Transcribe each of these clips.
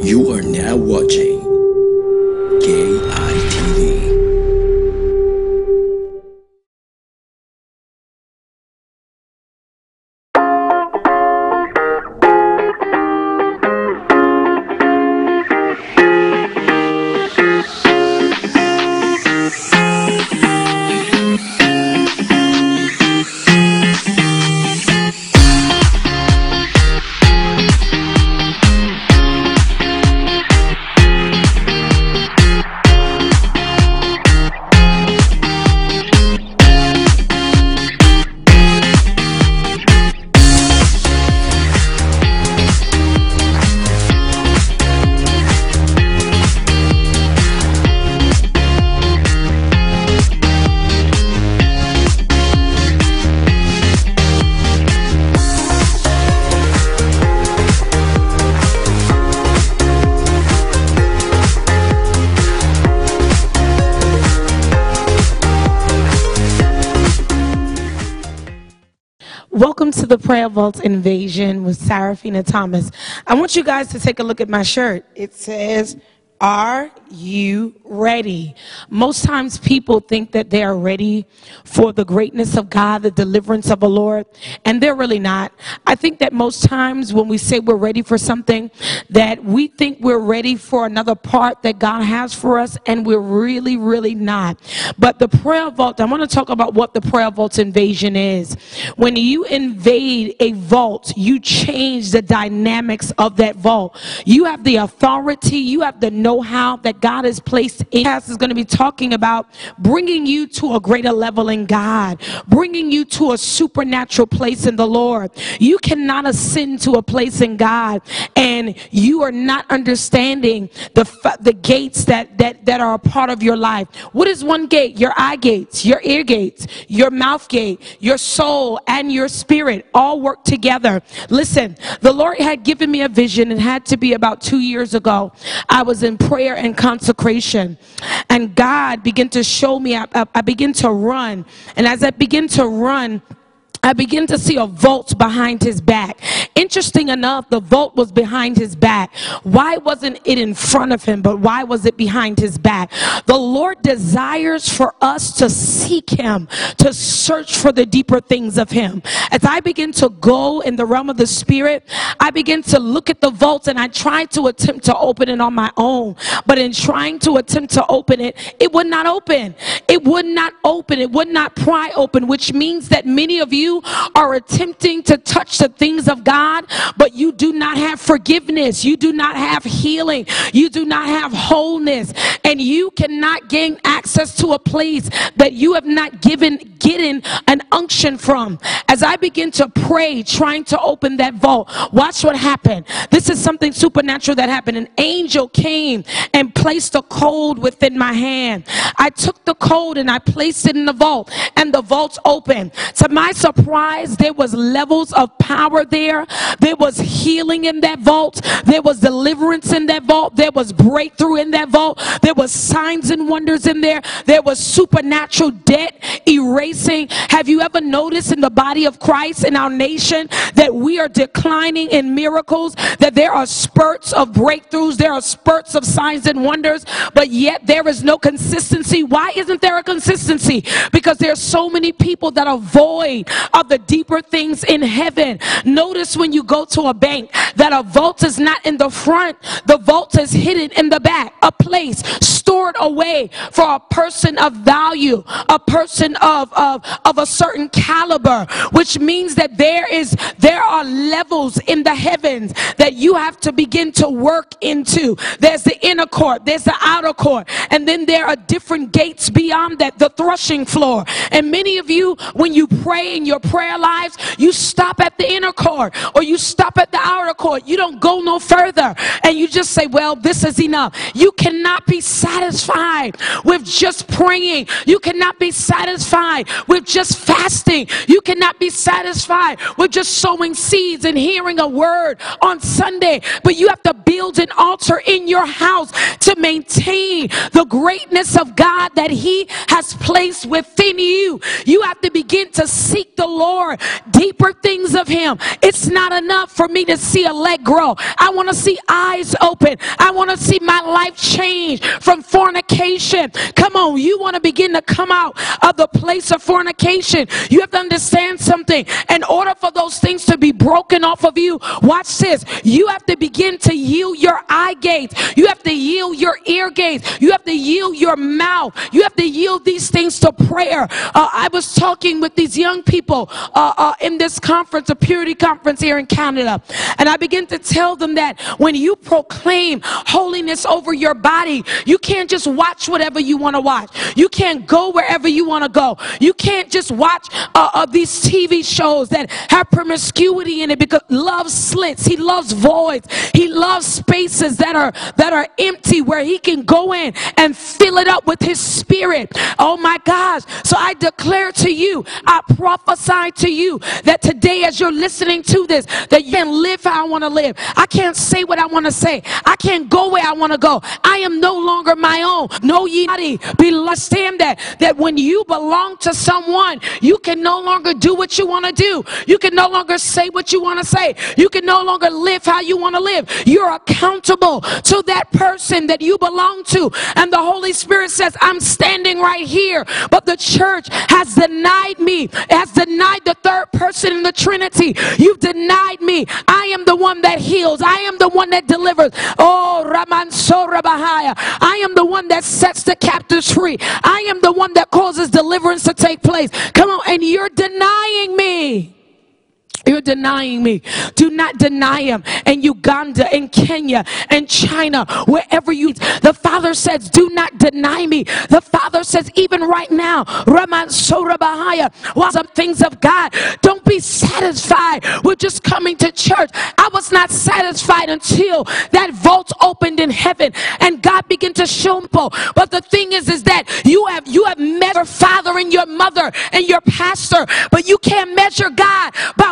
You are now watching Prayer Vault Invasion with Sarafina Thomas. I want you guys to take a look at my shirt. It says, Are you ready? Most times people think that they are ready for the greatness of God, the deliverance of the Lord, and they're really not. I think that most times when we say we're ready for something, that we think we're ready for another part that God has for us, and we're really, really not. But the prayer vault, I want to talk about what the prayer vault invasion is. When you invade a vault, you change the dynamics of that vault. You have the authority, you have the know how that God has placed in us. is going to be talking about bringing you to a greater level in God, bringing you to a supernatural place in the Lord. You cannot ascend to a place in God and you are not understanding the the gates that that that are a part of your life. What is one gate? Your eye gates, your ear gates, your mouth gate, your soul and your spirit all work together. Listen, the Lord had given me a vision. It had to be about 2 years ago. I was in prayer and consecration. And God began to show me, I, I, I begin to run. And as I begin to run, I begin to see a vault behind his back. Interesting enough, the vault was behind his back. Why wasn't it in front of him, but why was it behind his back? The Lord desires for us to seek him, to search for the deeper things of him. As I begin to go in the realm of the spirit, I begin to look at the vault and I try to attempt to open it on my own. But in trying to attempt to open it, it would not open. It would not open. It would not pry open, which means that many of you you are attempting to touch the things of God, but you do not have forgiveness, you do not have healing, you do not have wholeness, and you cannot gain access to a place that you have not given getting an unction from. As I begin to pray, trying to open that vault, watch what happened. This is something supernatural that happened. An angel came and placed a code within my hand. I took the code and I placed it in the vault, and the vault's open. To my surprise, there was levels of power there. There was healing in that vault. There was deliverance in that vault. There was breakthrough in that vault. There was signs and wonders in there. There was supernatural debt erasing. Have you ever noticed in the body of Christ in our nation that we are declining in miracles, that there are spurts of breakthroughs, there are spurts of signs and wonders, but yet there is no consistency. Why isn't there a consistency? Because there's so many people that are void of the deeper things in heaven. Notice when you go to a bank that a vault is not in the front, the vault is hidden in the back, a place stored away for a person of value, a person of, of, of a certain caliber, which means that there is there are levels in the heavens that you have to begin to work into. There's the inner court, there's the outer court, and then there are different gates beyond that, the threshing floor. And many of you, when you pray in your your prayer lives, you stop at the inner court or you stop at the outer court. You don't go no further and you just say, Well, this is enough. You cannot be satisfied with just praying. You cannot be satisfied with just fasting. You cannot be satisfied with just sowing seeds and hearing a word on Sunday. But you have to build an altar in your house to maintain the greatness of God that He has placed within you. You have to begin to seek the Lord, deeper things of Him. It's not enough for me to see a leg grow. I want to see eyes open. I want to see my life change from fornication. Come on, you want to begin to come out of the place of fornication. You have to understand something. In order for those things to be broken off of you, watch this. You have to begin to yield your eye gates. You have to yield your ear gates. You have to yield your mouth. You have to yield these things to prayer. Uh, I was talking with these young people uh, uh, in this conference, a purity conference here in Canada, and I begin to tell them that when you proclaim holiness over your body, you can't just watch whatever you want to watch. You can't go wherever you want to go. You can't just watch uh, uh, these TV shows that have promiscuity in it because love slits. He loves voids. He loves spaces that are that are empty where he can go in and fill it up with his spirit. Oh my gosh. So I declare to you, I prophesy to you that today as you're listening to this, that you can live how I want to live. I can't say what I want to say. I can't go where I want to go. I am no longer my own. No ye not? be understand that that when you belong to someone, you can no longer do what you want to do. You can no longer say what you want to say. You can no longer live how you want to live. You're accountable to that person that you belong to. And the Holy Spirit says, I'm standing right here. But the church has denied me, has denied person in the Trinity. You've denied me. I am the one that heals. I am the one that delivers. Oh, Raman Sorabahaya. I am the one that sets the captives free. I am the one that causes deliverance to take place. Come on, and you're denying me. You're denying me. Do not deny him. In Uganda, in Kenya, in China, wherever you. The Father says, Do not deny me. The Father says, even right now, Raman Sorabahaya, while some things of God, don't be satisfied with just coming to church. I was not satisfied until that vault opened in heaven and God began to show me. But the thing is, is that you have you have met your father and your mother and your pastor, but you can't measure God by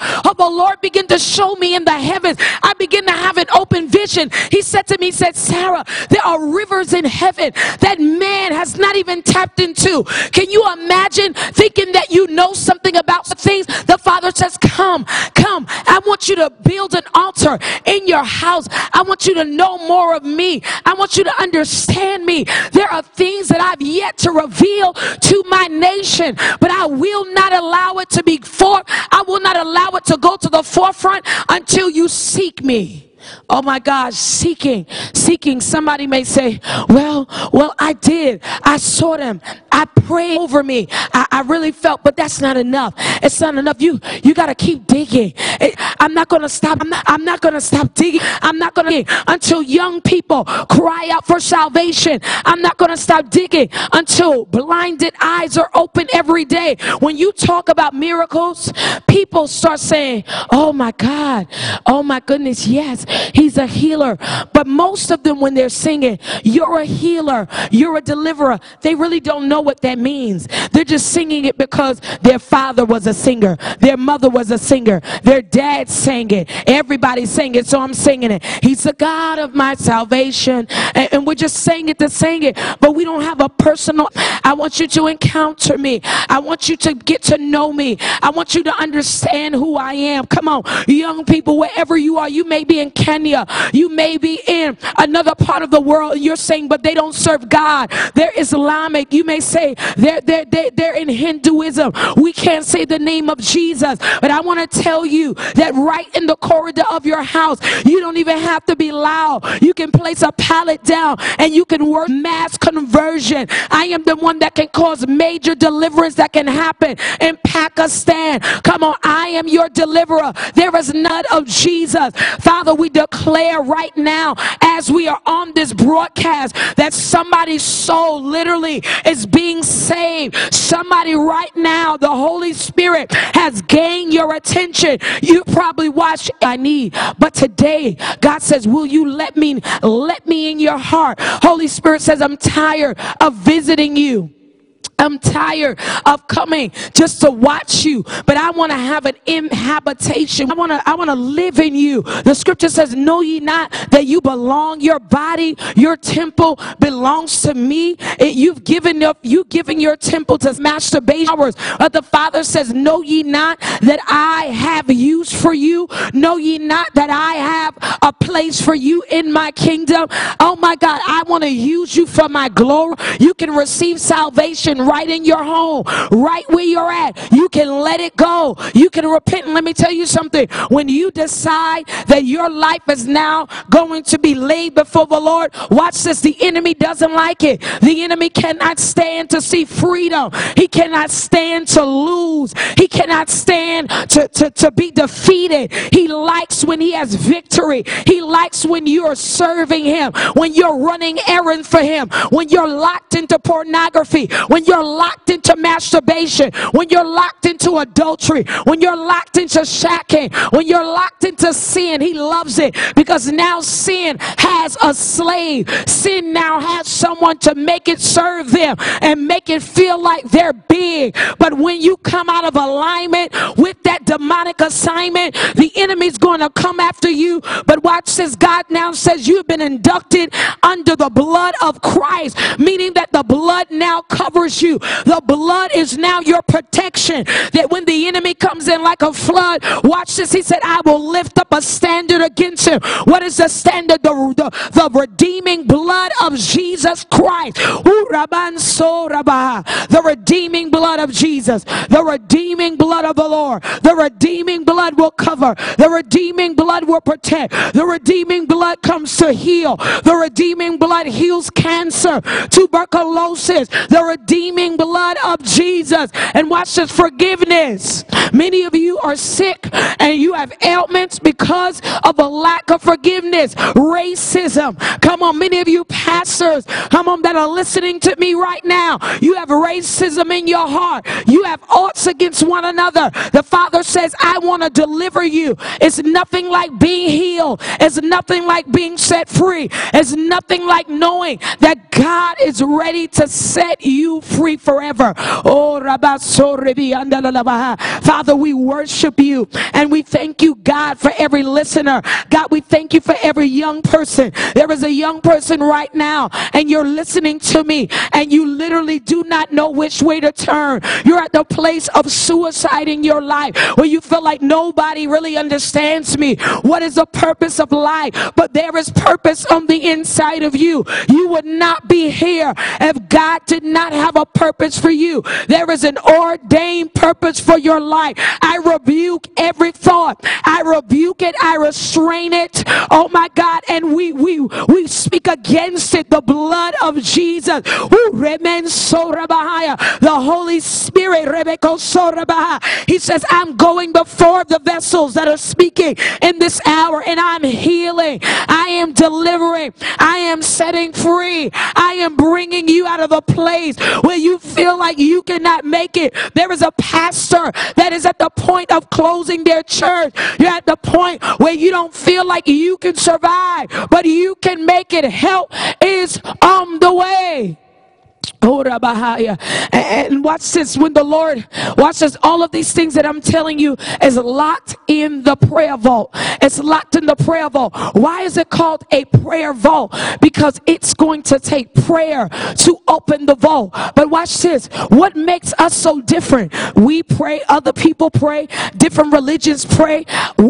Oh, the Lord began to show me in the heavens. I begin to have an open vision. He said to me, he said, Sarah, there are rivers in heaven that man has not even tapped into. Can you imagine thinking that you know something about things? The Father says, Come, come. I want you to build an altar in your house. I want you to know more of me. I want you to understand me. There are things that I've yet to reveal to my nation, but I will not allow it to be for I will not allow it to go to the forefront until you seek me. Oh my gosh, seeking, seeking. Somebody may say, Well, well, I did. I saw them. I prayed over me. I, I really felt, but that's not enough. It's not enough. You you gotta keep digging. It, I'm not gonna stop. I'm not, I'm not gonna stop digging. I'm not gonna until young people cry out for salvation. I'm not gonna stop digging until blinded eyes are open every day. When you talk about miracles, people start saying, Oh my God, oh my goodness, yes, He's a healer. But most of them, when they're singing, You're a healer, you're a deliverer, they really don't know what that means. They're just singing it because their father was a singer, their mother was a singer, their dad sang it, everybody sang it, so I'm singing it. He's the God of my salvation. And, and we're just saying it to sing it, but we don't have a personal. I want you to encounter me. I want you to get to know me. I want you to understand who I am. Come on, young people, wherever you are, you may be in Kenya. You may be in another part of the world you're saying, but they don't serve God. They're Islamic. You may say they're, they're, they're, they're in Hinduism. We can't say the name of Jesus. But I want to tell you that right in the corridor of your house, you don't even have to be loud. You can place a pallet down and you can work mass conversion. I am the one that can cause major deliverance that can happen in Pakistan. Come on, I am your deliverer. There is none of Jesus. Father, we declare right now as we are on this broadcast that somebody's soul literally is being saved. Somebody right now, the Holy Spirit has gained your attention. You probably watched I need, but today God says, "Will you let me let me in your heart?" Holy Spirit says, "I'm tired of visiting you." I'm tired of coming just to watch you, but I want to have an inhabitation. I want to I want to live in you. The scripture says, "Know ye not that you belong your body, your temple belongs to me. It, you've given up you giving your temple to masturbation hours." But the Father says, "Know ye not that I have use for you? Know ye not that I have a place for you in my kingdom?" Oh my God, I want to use you for my glory. You can receive salvation right in your home, right where you're at. You can let it go. You can repent. And let me tell you something. When you decide that your life is now going to be laid before the Lord, watch this. The enemy doesn't like it. The enemy cannot stand to see freedom. He cannot stand to lose. He cannot stand to, to, to be defeated. He likes when he has victory. He likes when you're serving him, when you're running errands for him, when you're locked into pornography, when you're locked into masturbation, when you're locked into adultery, when you're locked into shacking, when you're locked into sin, he loves it because now sin has a slave. Sin now has someone to make it serve them and make it feel like they're big. But when you come out of alignment with that demonic assignment, the enemy's going to come after you. But watch this God now says you've been inducted under the blood of Christ, meaning that the blood now covers you. The blood is now your protection. That when the enemy comes in like a flood, watch this. He said, I will lift up a standard against him. What is the standard? The, the, the redeeming blood of Jesus Christ. The redeeming blood of Jesus. The redeeming blood of the Lord. The redeeming blood will cover. The redeeming blood will protect. The redeeming blood comes to heal. The redeeming blood heals cancer, tuberculosis. The redeeming blood of Jesus. And watch this forgiveness. Many of you are sick and you have ailments because of a lack of forgiveness, racism. Come on, many of you pastors, come on, that are listening to me right now. You have racism in your heart, you have odds against one another. The Father says, I want to deliver you. It's nothing like being healed, it's nothing like being set free, it's nothing like knowing that God is ready to set you free forever. Oh, Father, we worship you and we thank you, God, for every listener. God, we thank you for every young person. There is a young person right now and you're listening to me and you literally do not know which way to turn. You're at the place of suicide in your life where you feel like nobody really understands me. What is the purpose of life? But there is purpose on the inside of you. You would not be here if God did not have a purpose for you. There is an ordained purpose for your life. I rebuke every thought. I rebuke it. I restrain it. Oh my God. And we we we speak against it. The blood of Jesus. The Holy Spirit. He says, I'm going before the vessels that are speaking in this hour, and I'm healing. I am delivering. I am setting free. I am bringing you out of a place where you feel like you cannot make it. There is a pastor that is at the point of closing their church. You're at the point where you don't feel like you can survive, but you can make it. Help is on the way. And watch this when the Lord, watch this, all of these things that I'm telling you is locked in the prayer vault. It's locked in the prayer vault. Why is it called a prayer vault? Because it's going to take prayer to open the vault. But watch this. What makes us so different? We pray, other people pray, different religions pray.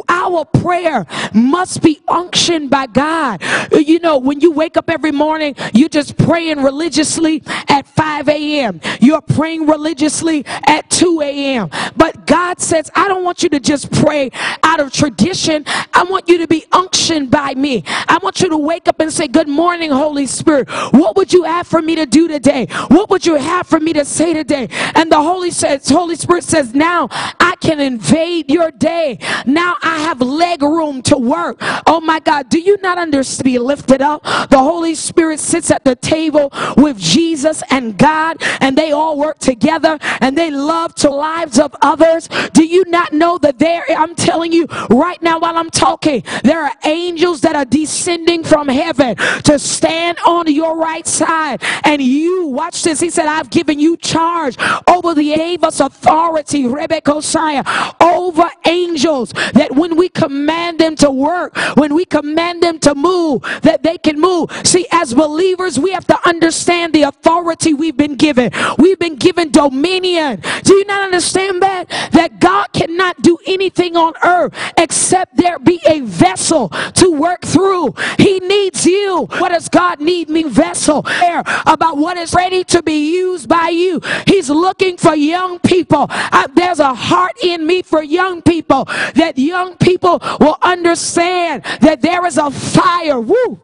Our prayer must be unctioned by God. You know, when you wake up every morning, you're just praying religiously at 5 a.m. You're praying religiously at 2 a.m. But God says, I don't want you to just pray out of tradition. I want you to be unctioned by me. I want you to wake up and say, Good morning, Holy Spirit. What would you have for me to do today? What would you have for me to say today? And the Holy says, Holy Spirit says, Now I can invade your day. Now I have leg room to work. Oh my God, do you not understand? Be lifted up. The Holy Spirit sits at the table with Jesus and God, and they all work together and they love to lives of others. Do you not know that there? I'm telling you right now while I'm talking, there are angels that are descending from heaven to stand on your right side. And you, watch this. He said, I've given you charge over the gave us authority, Rebecca Hosiah, over angels that when we command them to work, when we command them to move, that they can move. See, as believers, we have to understand the authority we've been given. We've been given dominion. Do you not understand that? That God cannot do anything on earth except there be a vessel to work through. He needs you. What does God need me? Vessel. There about what is ready to be used by you. He's looking for young people. Uh, there's a heart in me for young people that young people will understand that there is a fire. Woo!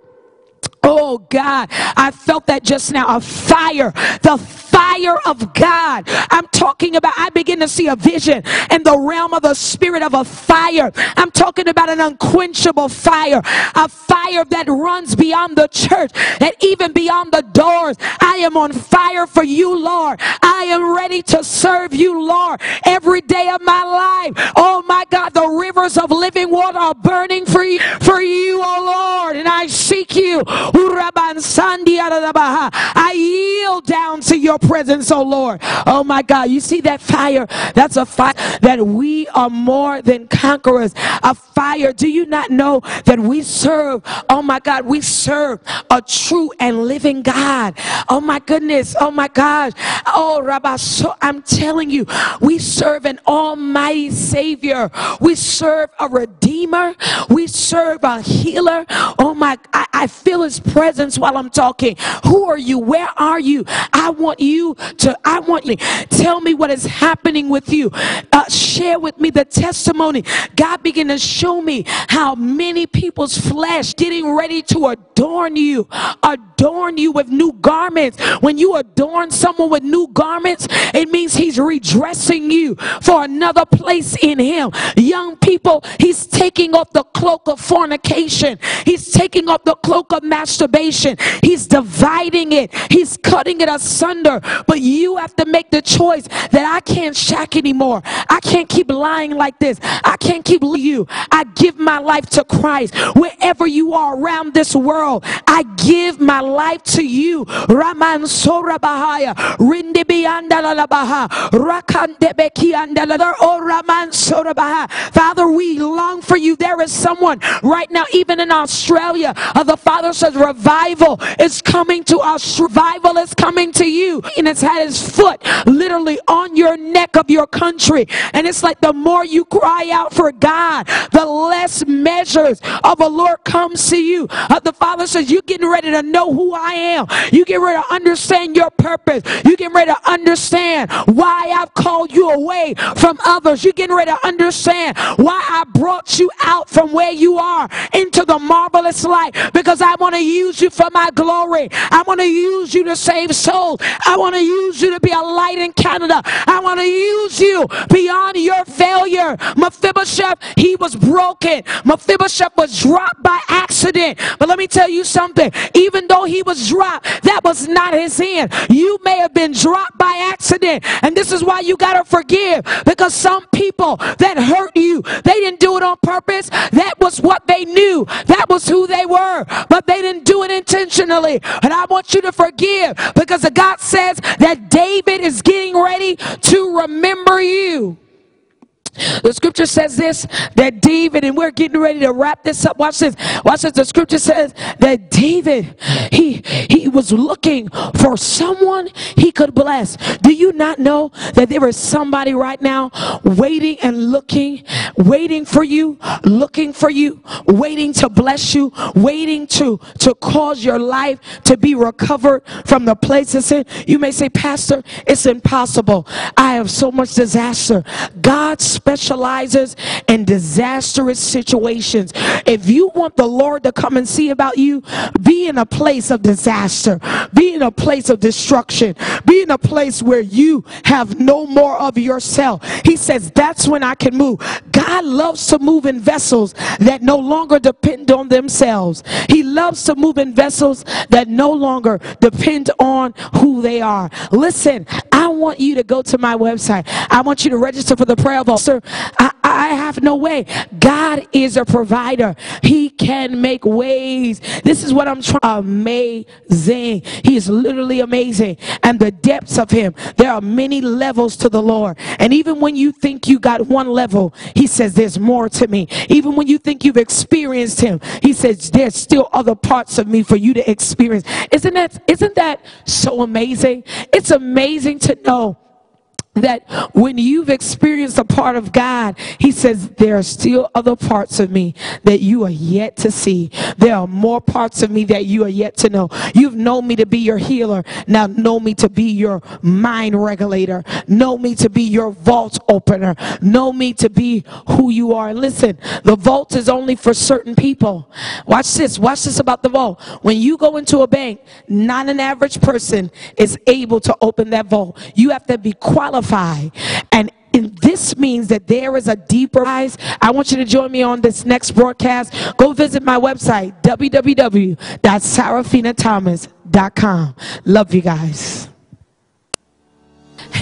Oh God, I felt that just now. A fire, the fire of God. I'm talking about, I begin to see a vision in the realm of the spirit of a fire. I'm talking about an unquenchable fire, a fire that runs beyond the church, that even beyond the doors. I am on fire for you, Lord. I am ready to serve you, Lord, every day of my life. Oh my God, the rivers of living water are burning for you, for you, oh Lord, and I seek you. Uraba I yield down to your presence, oh Lord. Oh my God, you see that fire? That's a fire that we are more than conquerors. A fire. Do you not know that we serve? Oh my God, we serve a true and living God. Oh my goodness. Oh my gosh. Oh Rabbi, so I'm telling you, we serve an almighty Savior. We serve a Redeemer. We serve a healer. Oh my, I, I feel His presence while I'm talking. Who are you? Where are you? I want you to, I want you, tell me what is happening with you. Uh, share with me the testimony. God began to show me how many people's flesh getting ready to adorn you, adorn you with new garments. When you adorn someone with new garments, it means he's redressing you for another place in him. Young people, he's taking off the cloak of fornication. He's taking off the cloak of masturbation. He's dividing it. He's cutting it asunder. But you have to make the choice that I can't shack anymore. I can't keep lying like this. I can't keep you. I give my life to Christ. Wherever you are around this world, I give my life to you. Raman Raman Sorabaha. Father, we long for you. There is someone right now, even in Australia. Uh, the Father says, revival is coming to us. Revival is coming to you. And it's had his foot literally on your neck of your country. And it's like the more you cry out for God, the less measures of the Lord comes to you. Uh, the Father says, You're getting ready to know who I am. You get ready to understand your purpose. You get ready to understand why I've called you away from others. You're getting ready to understand why I brought you out from where you are into the marvelous light because I want to use you for my glory. I want to use you to save souls. I want to use you to be a light in Canada. I want to use you beyond your failure. Mephibosheth, he was broken. Mephibosheth was dropped by accident. But let me tell you something. Even though he was dropped, that was not his end. You may have been dropped by accident. And this is why you got to forgive. Because some people that hurt you, they didn't do it on purpose. That was what they knew. That was who they were. But they didn't do it intentionally. And I want you to forgive because the God says that David is getting ready to remember you. The scripture says this that David, and we're getting ready to wrap this up. Watch this. Watch this. The scripture says that David, he he was looking for someone he could bless. Do you not know that there is somebody right now waiting and looking, waiting for you, looking for you, waiting to bless you, waiting to to cause your life to be recovered from the place places in? You may say, Pastor, it's impossible. I have so much disaster. God's specializes in disastrous situations. If you want the Lord to come and see about you, be in a place of disaster, be in a place of destruction, be in a place where you have no more of yourself. He says, That's when I can move. God loves to move in vessels that no longer depend on themselves. He loves to move in vessels that no longer depend on who they are. Listen, I want you to go to my website. I want you to register for the prayer vault. Sir, I, I have no way. God is a provider. He can make ways. This is what I'm trying. To amazing. He is literally amazing. And the depths of him. There are many levels to the Lord. And even when you think you got one level, he says there's more to me. Even when you think you've experienced him, he says there's still other parts of me for you to experience. Isn't that isn't that so amazing? It's amazing to know that when you've experienced a part of God, He says, There are still other parts of me that you are yet to see. There are more parts of me that you are yet to know. You've known me to be your healer. Now know me to be your mind regulator. Know me to be your vault opener. Know me to be who you are. And listen, the vault is only for certain people. Watch this. Watch this about the vault. When you go into a bank, not an average person is able to open that vault. You have to be qualified and and this means that there is a deeper rise. I want you to join me on this next broadcast. Go visit my website, www.saraffinathomas.com. Love you guys.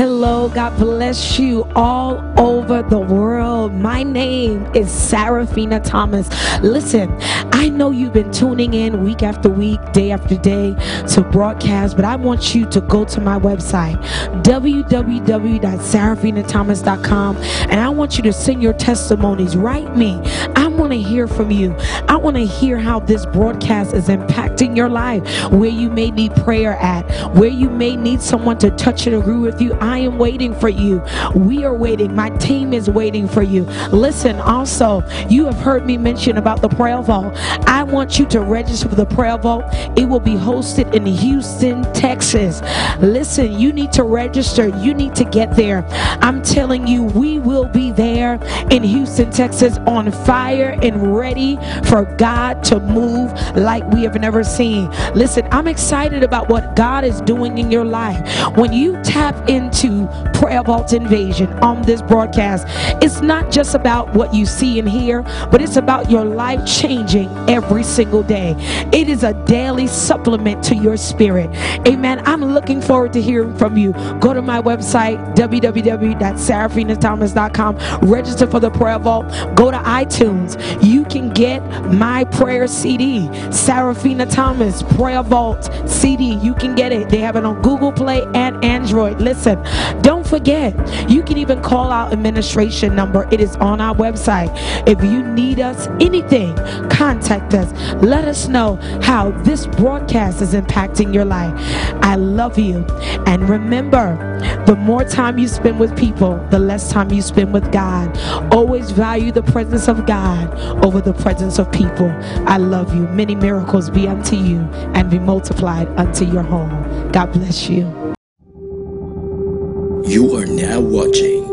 Hello, God bless you all over the world. My name is Sarafina Thomas. Listen, I know you've been tuning in week after week, day after day to broadcast, but I want you to go to my website, www.saraffinathomas.com, and I want you to send your testimonies. Write me. I want to hear from you. I want to hear how this broadcast is impacting your life, where you may need prayer at, where you may need someone to touch and agree with you. I am waiting for you. We are waiting. My team is waiting for you. Listen, also, you have heard me mention about the prayer vault. I want you to register for the prayer vault. It will be hosted in Houston, Texas. Listen, you need to register. You need to get there. I'm telling you, we will be there in Houston, Texas on fire and ready for God to move like we have never seen. Listen, I'm excited about what God is doing in your life. When you tap in into Prayer Vault Invasion on this broadcast, it's not just about what you see and hear, but it's about your life changing every single day. It is a daily supplement to your spirit. Amen. I'm looking forward to hearing from you. Go to my website, www.saraffinathomas.com. Register for the Prayer Vault. Go to iTunes. You can get my prayer CD, Sarafina Thomas Prayer Vault CD. You can get it. They have it on Google Play and Android. Listen, don't forget, you can even call our administration number. It is on our website. If you need us, anything, contact us. Let us know how this broadcast is impacting your life. I love you. And remember, the more time you spend with people, the less time you spend with God. Always value the presence of God over the presence of people. I love you. Many miracles be unto you and be multiplied unto your home. God bless you. You are now watching